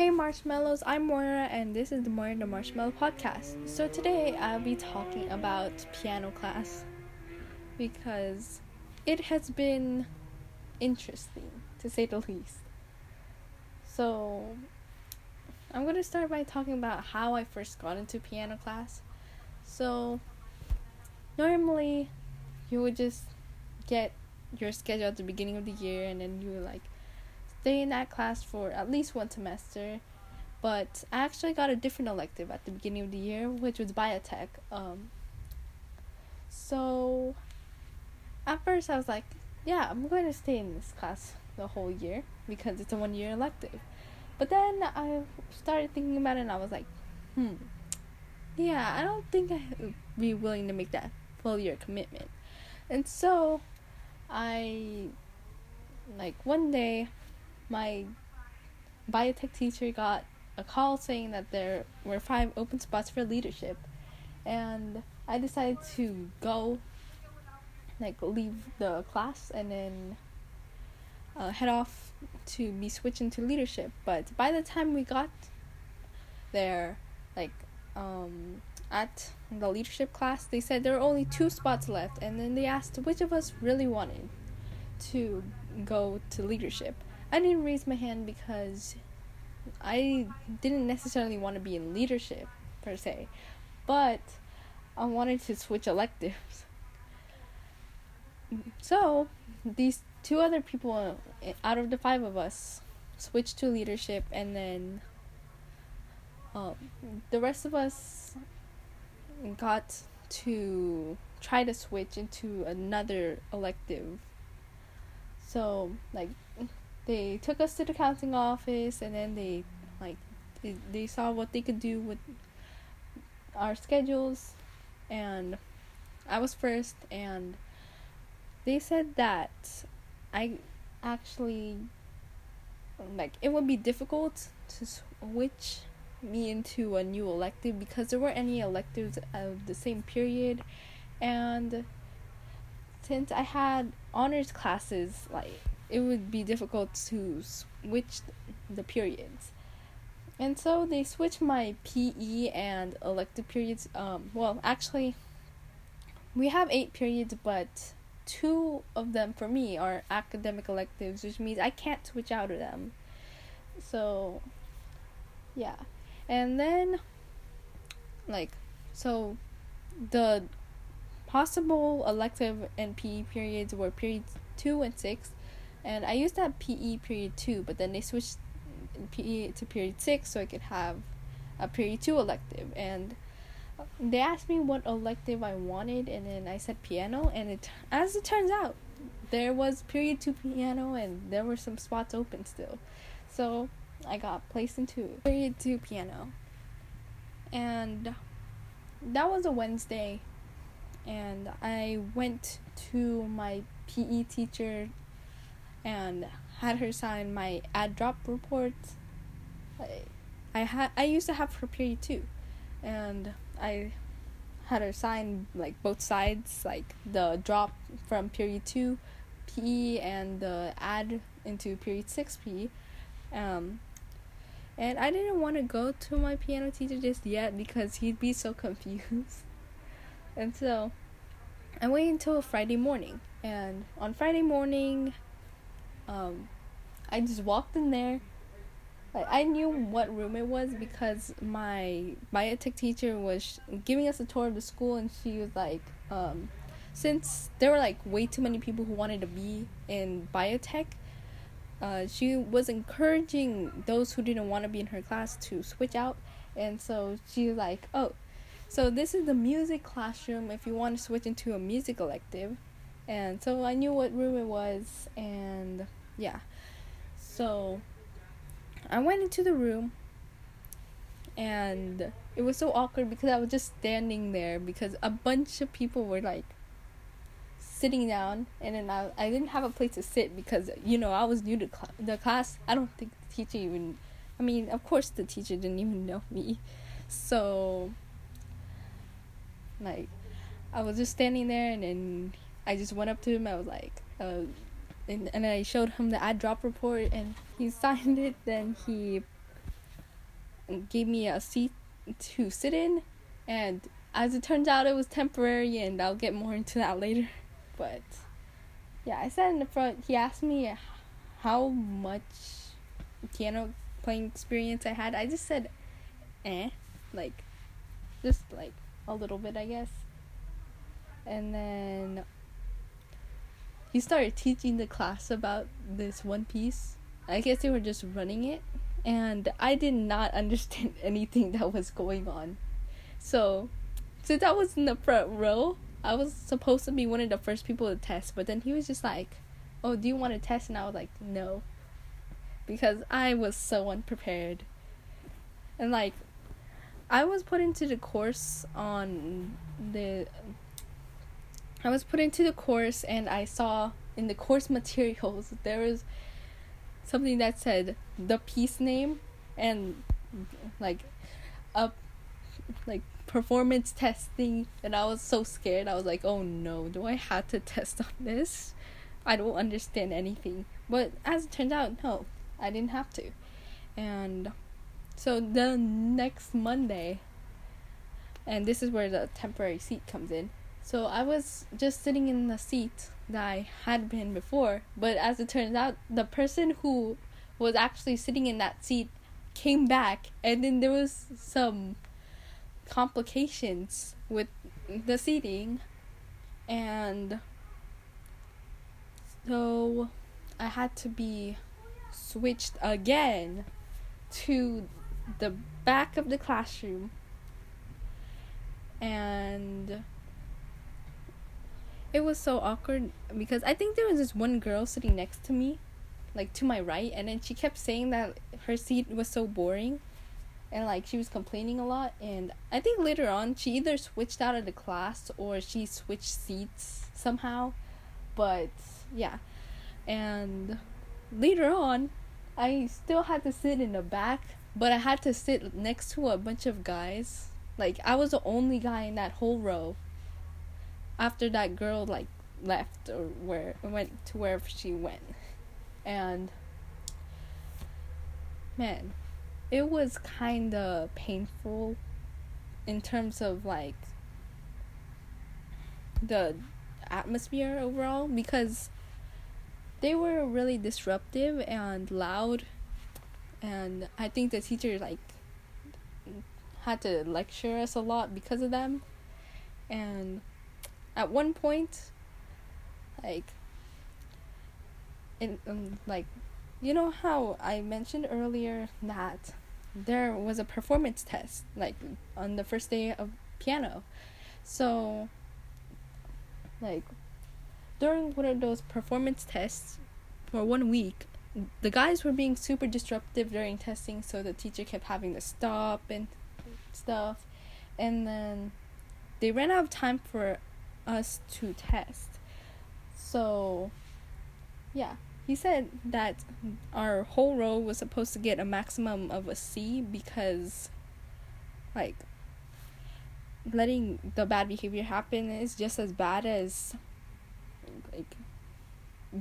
Hey Marshmallows, I'm Moira and this is the Moira the Marshmallow podcast. So today I'll be talking about piano class because it has been interesting to say the least. So I'm going to start by talking about how I first got into piano class. So normally you would just get your schedule at the beginning of the year and then you like stay in that class for at least one semester. But I actually got a different elective at the beginning of the year, which was biotech. Um, so at first I was like, yeah, I'm going to stay in this class the whole year because it's a one year elective. But then I started thinking about it and I was like, hmm, yeah, I don't think I would be willing to make that full year commitment. And so I, like, one day my biotech teacher got a call saying that there were five open spots for leadership. And i decided to go like leave the class and then uh, head off to be switching to leadership. But by the time we got there like um at the leadership class they said there were only two spots left. And then they asked which of us really wanted to go to leadership I didn't raise my hand because I didn't necessarily want to be in leadership per se, but I wanted to switch electives. So, these two other people out of the five of us switched to leadership, and then um, the rest of us got to try to switch into another elective. So, like, they took us to the counseling office and then they like they, they saw what they could do with our schedules. And I was first and they said that I actually like it would be difficult to switch me into a new elective because there weren't any electives of the same period. And since I had honors classes like it would be difficult to switch the periods. And so they switched my PE and elective periods. Um, well, actually, we have eight periods, but two of them for me are academic electives, which means I can't switch out of them. So, yeah. And then, like, so the possible elective and PE periods were periods two and six, and I used that PE period two, but then they switched PE to period six so I could have a period two elective. And they asked me what elective I wanted, and then I said piano. And it, as it turns out, there was period two piano, and there were some spots open still. So I got placed into period two piano. And that was a Wednesday, and I went to my PE teacher and had her sign my ad drop report. I, I had I used to have her period too, and I had her sign like both sides, like the drop from period two PE and the add into period six PE. Um, and I didn't want to go to my piano teacher just yet because he'd be so confused. and so I waited until Friday morning. And on Friday morning, um, I just walked in there. Like I knew what room it was because my biotech teacher was giving us a tour of the school, and she was like, um, since there were like way too many people who wanted to be in biotech, uh, she was encouraging those who didn't want to be in her class to switch out, and so she was like, oh, so this is the music classroom if you want to switch into a music elective, and so I knew what room it was, and yeah. So I went into the room and it was so awkward because I was just standing there because a bunch of people were like sitting down and then I, I didn't have a place to sit because you know I was new to cl- the class. I don't think the teacher even I mean, of course the teacher didn't even know me. So like I was just standing there and then I just went up to him. I was like, uh, and, and I showed him the add drop report and he signed it. Then he gave me a seat to sit in, and as it turns out, it was temporary, and I'll get more into that later. But yeah, I sat in the front. He asked me how much piano playing experience I had. I just said, eh, like, just like a little bit, I guess. And then he started teaching the class about this one piece. I guess they were just running it, and I did not understand anything that was going on. So, since I was in the front row, I was supposed to be one of the first people to test, but then he was just like, "Oh, do you want to test?" And I was like, "No." Because I was so unprepared. And like I was put into the course on the I was put into the course and I saw in the course materials there was something that said the piece name and like a like performance testing and I was so scared. I was like, "Oh no, do I have to test on this? I don't understand anything." But as it turned out, no, I didn't have to. And so the next Monday and this is where the temporary seat comes in. So I was just sitting in the seat that I had been before, but as it turns out, the person who was actually sitting in that seat came back, and then there was some complications with the seating, and so I had to be switched again to the back of the classroom and it was so awkward because I think there was this one girl sitting next to me, like to my right, and then she kept saying that her seat was so boring and like she was complaining a lot and I think later on she either switched out of the class or she switched seats somehow. But yeah. And later on I still had to sit in the back, but I had to sit next to a bunch of guys. Like I was the only guy in that whole row after that girl like left or where went to wherever she went. And man it was kind of painful in terms of like the atmosphere overall because they were really disruptive and loud. And i think the teacher like had to lecture us a lot because of them. And at one point like in um, like you know how I mentioned earlier that there was a performance test like on the first day of piano. So like during one of those performance tests for one week the guys were being super disruptive during testing so the teacher kept having to stop and stuff. And then they ran out of time for us to test. So, yeah, he said that our whole row was supposed to get a maximum of a C because, like, letting the bad behavior happen is just as bad as, like,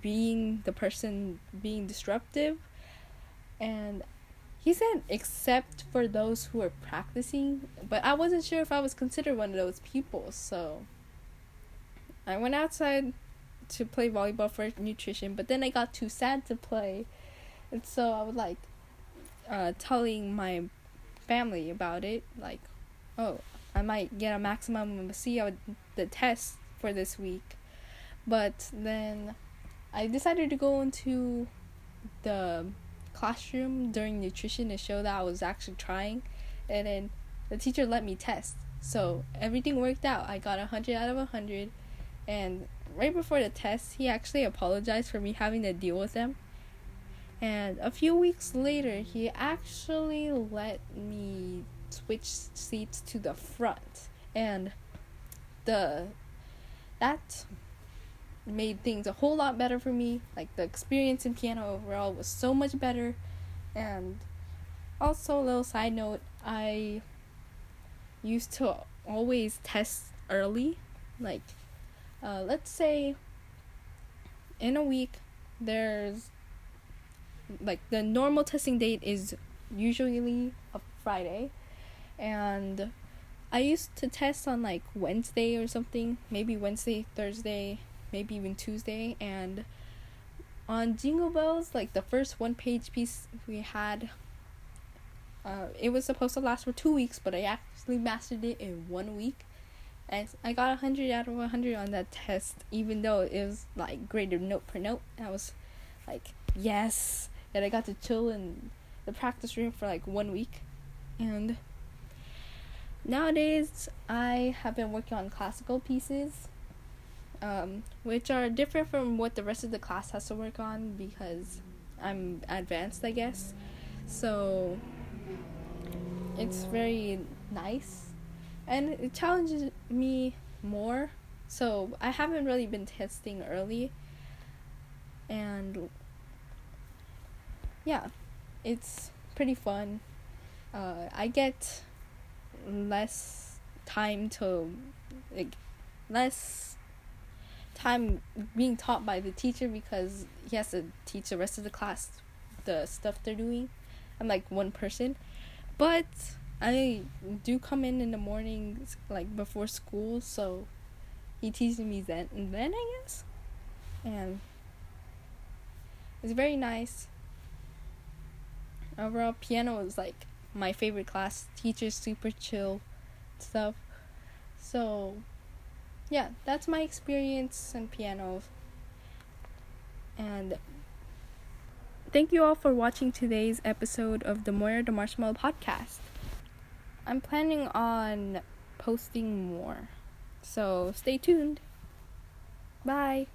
being the person being disruptive. And he said except for those who are practicing, but I wasn't sure if I was considered one of those people, so I went outside to play volleyball for nutrition, but then I got too sad to play. And so I was like uh, telling my family about it, like, oh, I might get a maximum of C on the test for this week. But then I decided to go into the classroom during nutrition to show that I was actually trying. And then the teacher let me test. So everything worked out. I got a 100 out of a 100 and right before the test, he actually apologized for me having to deal with him. And a few weeks later, he actually let me switch seats to the front. And the that made things a whole lot better for me. Like the experience in piano overall was so much better. And also, a little side note, I used to always test early. Like uh, let's say in a week there's like the normal testing date is usually a Friday, and I used to test on like Wednesday or something, maybe Wednesday, Thursday, maybe even Tuesday, and on Jingle Bells, like the first one page piece we had, uh, it was supposed to last for two weeks, but I actually mastered it in one week. And I got 100 out of 100 on that test, even though it was like graded note per note. I was like, yes. And I got to chill in the practice room for like one week. And nowadays, I have been working on classical pieces um, which are different from what the rest of the class has to work on because I'm advanced, I guess. So it's very nice and it challenges me more. So I haven't really been testing early and yeah, it's pretty fun. Uh, I get less time to like less time being taught by the teacher because he has to teach the rest of the class the stuff they're doing. I'm like one person, but I do come in in the mornings like before school, so he teaches me then and then I guess, and it's very nice. Overall, piano is like my favorite class. Teacher's super chill, stuff. So yeah, that's my experience in piano. And thank you all for watching today's episode of the Moira the Marshmallow podcast. I'm planning on posting more. So stay tuned. Bye.